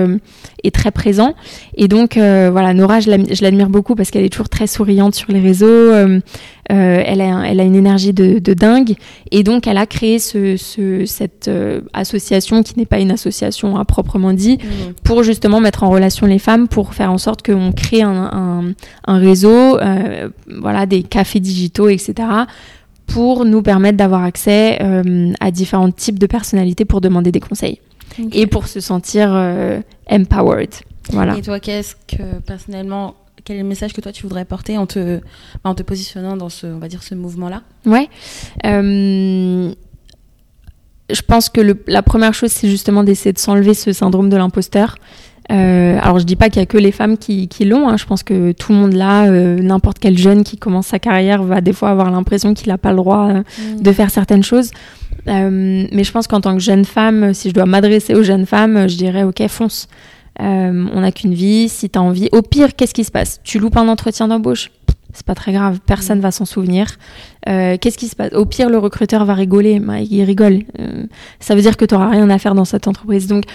est très présent et donc voilà Nora je l'admire beaucoup parce qu'elle est toujours très souriante sur les réseaux elle, a, elle a une énergie de, de, dingue et donc elle a créé ce, ce, cette association qui n'est pas une association à proprement dit mmh. pour justement mettre en relation les femmes pour faire en sorte qu'on crée un, un, un réseau voilà des cafés digitaux etc pour nous permettre d'avoir accès euh, à différents types de personnalités pour demander des conseils et pour se sentir euh, empowered. Voilà. Et toi, qu'est-ce que personnellement, quel est le message que toi tu voudrais porter en te, en te positionnant dans ce, on va dire, ce mouvement-là? Ouais. Euh, je pense que le, la première chose, c'est justement d'essayer de s'enlever ce syndrome de l'imposteur. Euh, alors je dis pas qu'il y a que les femmes qui, qui l'ont, hein. je pense que tout le monde là, euh, n'importe quel jeune qui commence sa carrière va des fois avoir l'impression qu'il n'a pas le droit euh, mm. de faire certaines choses. mais je pense qu'en tant que jeune femme, si je dois m'adresser aux jeunes femmes, je dirais ok fonce. On n'a qu'une vie, si tu as envie. Au pire, qu'est-ce qui se passe? Tu loupes un entretien d'embauche? C'est pas très grave, personne va s'en souvenir. Qu'est-ce qui se passe? Au pire, le recruteur va rigoler, bah, il rigole. ça veut dire que tu n'auras rien à faire dans cette entreprise. Donc,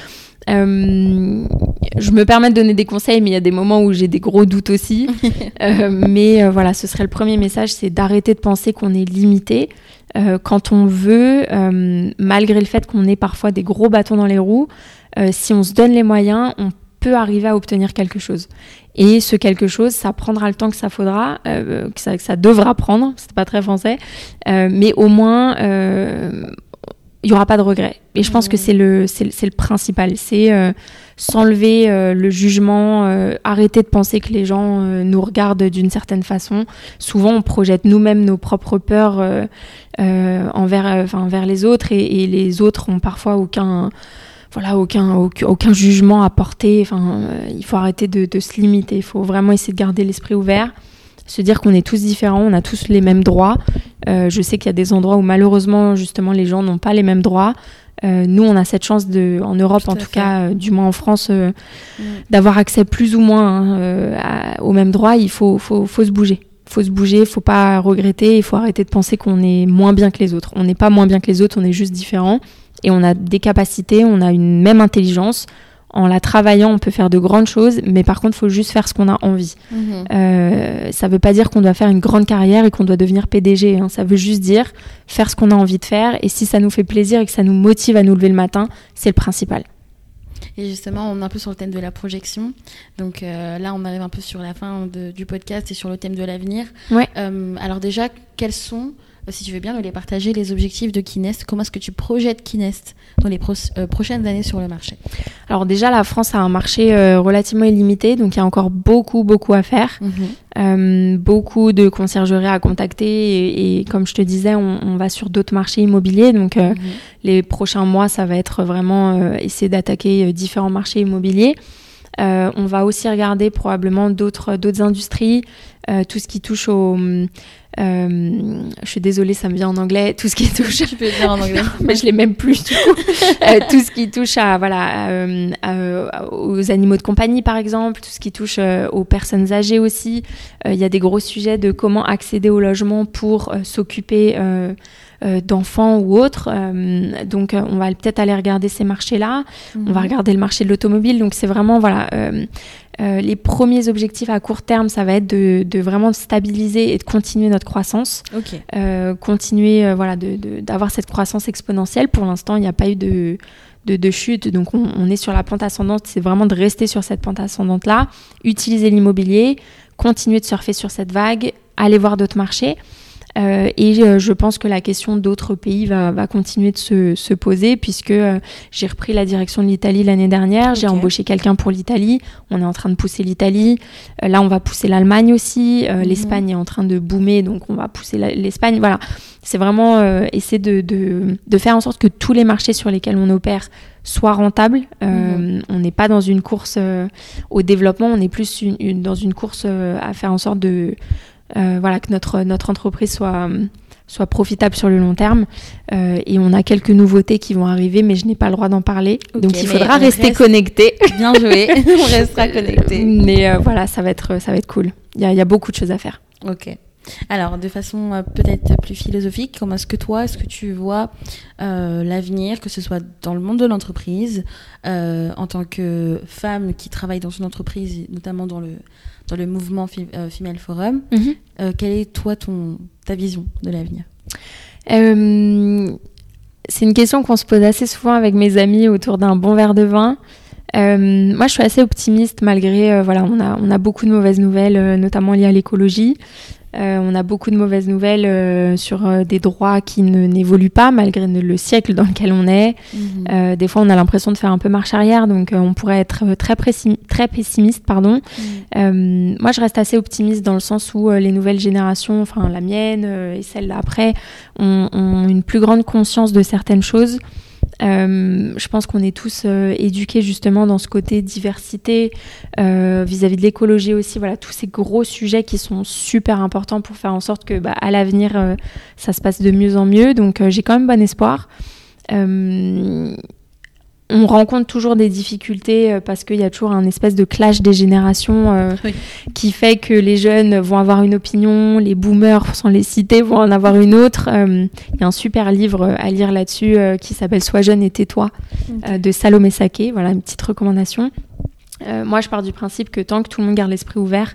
euh, je me permets de donner des conseils, mais il y a des moments où j'ai des gros doutes aussi. <laughs> euh, mais euh, voilà, ce serait le premier message, c'est d'arrêter de penser qu'on est limité. Euh, quand on veut, malgré le fait qu'on ait parfois des gros bâtons dans les roues, si on se donne les moyens, on peut arriver à obtenir quelque chose. Et ce quelque chose, ça prendra le temps que ça faudra, que ça, que, ça, devra prendre, c'est pas très français, mais au moins il y aura pas de regret. Et je pense que c'est le, c'est, le principal. C'est euh, s'enlever euh, le jugement, euh, arrêter de penser que les gens nous regardent d'une certaine façon. Souvent, on projette nous-mêmes nos propres peurs envers, envers les autres et, et, les autres ont parfois aucun, voilà, aucun, aucun, jugement à porter. Enfin, il faut arrêter de, de se limiter. Il faut vraiment essayer de garder l'esprit ouvert se dire qu'on est tous différents, on a tous les mêmes droits. Euh, je sais qu'il y a des endroits où malheureusement justement les gens n'ont pas les mêmes droits. Euh, nous, on a cette chance de, en Europe en tout cas, euh, du moins en France, mm. d'avoir accès plus ou moins hein, aux mêmes droits. Il faut, faut, faut se bouger. Il faut se bouger, faut pas regretter, il faut arrêter de penser qu'on est moins bien que les autres. On n'est pas moins bien que les autres, on est juste différent et on a des capacités, on a une même intelligence en la travaillant, on peut faire de grandes choses, mais par contre, il faut juste faire ce qu'on a envie. Mhm. Euh, ça ne veut pas dire qu'on doit faire une grande carrière et qu'on doit devenir PDG. Hein. Ça veut juste dire faire ce qu'on a envie de faire. Et si ça nous fait plaisir et que ça nous motive à nous lever le matin, c'est le principal. Et justement, on est un peu sur le thème de la projection. Donc euh, là, on arrive un peu sur la fin du podcast et sur le thème de l'avenir. Ouais. Euh, alors déjà, quels sont si tu veux bien nous les partager, les objectifs de Kinest. Comment est-ce que tu projettes Kinest dans les euh, prochaines années sur le marché? Alors déjà, la France a un marché euh, relativement illimité, donc il y a encore beaucoup, beaucoup à faire. Mhm. Euh, beaucoup de conciergeries à contacter et, comme je te disais, on, va sur d'autres marchés immobiliers. Donc mhm. les prochains mois, ça va être vraiment essayer d'attaquer différents marchés immobiliers. on va aussi regarder probablement d'autres d'autres industries. tout ce qui touche au euh, je suis désolée, ça me vient en anglais. Tout ce qui <laughs> touche. Je peux dire en anglais. mais je l'ai même plus du coup. <laughs> Euh, tout ce qui touche à voilà euh, aux animaux de compagnie par exemple, tout ce qui touche aux personnes âgées aussi. Il y a des gros sujets de comment accéder au logement pour s'occuper d'enfants ou autres. donc, on va peut-être aller regarder ces marchés-là. On va mhm. regarder le marché de l'automobile. Donc, c'est vraiment voilà euh, les premiers objectifs à court terme, ça va être de, vraiment stabiliser et de continuer notre croissance. Euh, continuer euh, voilà, d'avoir cette croissance exponentielle. Pour l'instant, il n'y a pas eu de, de, chute, donc on, est sur la pente ascendante. C'est vraiment de rester sur cette pente ascendante-là, utiliser l'immobilier, continuer de surfer sur cette vague, aller voir d'autres marchés. Euh, et euh, je pense que la question d'autres pays va, va, continuer de se, se poser puisque euh, j'ai repris la direction de l'Italie l'année dernière, j'ai embauché quelqu'un pour l'Italie, on est en train de pousser l'Italie, là on va pousser l'Allemagne aussi, mhm. l'Espagne est en train de boomer donc on va pousser l'Espagne, voilà. C'est vraiment essayer de, de, de, faire en sorte que tous les marchés sur lesquels on opère soient rentables. Mhm. On n'est pas dans une course au développement, on est plus dans une course à faire en sorte de, voilà, que notre, notre entreprise soit, soit profitable sur le long terme. Euh, et on a quelques nouveautés qui vont arriver, mais je n'ai pas le droit d'en parler. donc il faudra rester connecté. Bien joué, <laughs> on restera connecté. Mais euh, voilà, ça va, être, ça va être cool. Il y a, y a beaucoup de choses à faire. Ok. Alors, de façon peut-être plus philosophique, comment est-ce que toi, est-ce que tu vois l'avenir, que ce soit dans le monde de l'entreprise, en tant que femme qui travaille dans une entreprise, notamment dans le, dans le mouvement euh, Female Forum. Euh, quelle est, toi, ton, ta vision de l'avenir? Euh, C'est une question qu'on se pose assez souvent avec mes amis autour d'un bon verre de vin. moi, je suis assez optimiste malgré, voilà, on a, on a beaucoup de mauvaises nouvelles, notamment liées à l'écologie. Euh, on a beaucoup de mauvaises nouvelles euh, sur euh, des droits qui n'évoluent pas malgré le siècle dans lequel on est. Mhm. des fois, on a l'impression de faire un peu marche arrière, donc on pourrait être très, très pessimiste. Pardon. Mhm. moi, je reste assez optimiste dans le sens où les nouvelles générations, enfin la mienne et celle d'après, ont, ont, une plus grande conscience de certaines choses. Euh, je pense qu'on est tous euh, éduqués justement dans ce côté diversité euh, vis-à-vis de l'écologie aussi. Voilà, tous ces gros sujets qui sont super importants pour faire en sorte que bah, à l'avenir ça se passe de mieux en mieux. Donc j'ai quand même bon espoir on rencontre toujours des difficultés euh, parce qu'il y a toujours un espèce de clash des générations euh, <laughs> qui fait que les jeunes vont avoir une opinion, les boomers, <laughs> sans les citer, vont en avoir une autre. Euh, il y a un super livre à lire là-dessus qui s'appelle Sois jeune et tais-toi de Salomé Saké. Voilà une petite recommandation. moi, je pars du principe que tant que tout le monde garde l'esprit ouvert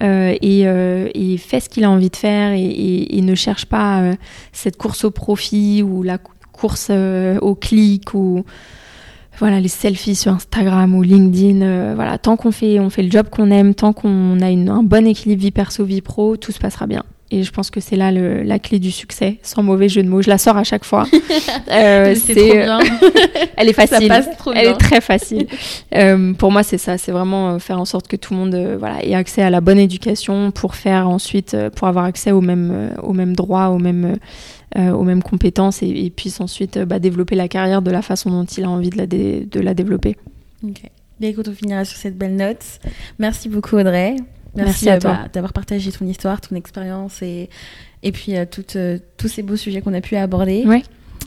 et, fait ce qu'il a envie de faire et, ne cherche pas cette course au profit ou la course au clic ou voilà les selfies sur Instagram ou LinkedIn euh, voilà tant qu'on fait on fait le job qu'on aime tant qu'on a un bon équilibre vie perso vie pro tout se passera bien et je pense que c'est là la clé du succès sans mauvais jeu de mots je la sors à chaque fois <laughs> euh, c'est bien. <laughs> elle est facile elle est très facile euh, pour moi c'est ça c'est vraiment faire en sorte que tout le monde voilà ait accès à la bonne éducation pour faire ensuite pour avoir accès aux mêmes aux mêmes droits aux mêmes euh, aux mêmes compétences et, puisse ensuite euh, bah, développer la carrière de la façon dont il a envie de la, de la développer. Ok. Bien écoute, on finira sur cette belle note. Merci beaucoup Audrey. Merci, à euh, toi d'avoir partagé ton histoire, ton expérience et, et puis tous ces beaux sujets qu'on a pu aborder. Ouais.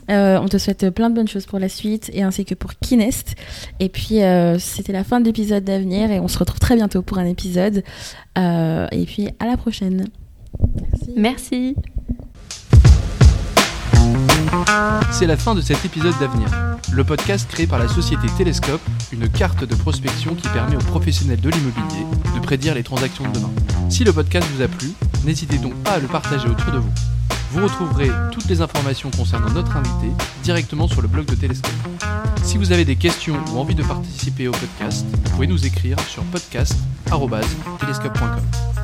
on te souhaite plein de bonnes choses pour la suite et ainsi que pour Kinest. Et puis c'était la fin de l'épisode d'avenir et on se retrouve très bientôt pour un épisode. et puis à la prochaine. Merci. Merci. C'est la fin de cet épisode d'Avenir, le podcast créé par la société Télescope, une carte de prospection qui permet aux professionnels de l'immobilier de prédire les transactions de demain. Si le podcast vous a plu, n'hésitez donc pas à le partager autour de vous. Vous retrouverez toutes les informations concernant notre invité directement sur le blog de Télescope. Si vous avez des questions ou envie de participer au podcast, vous pouvez nous écrire sur podcast.telescope.com.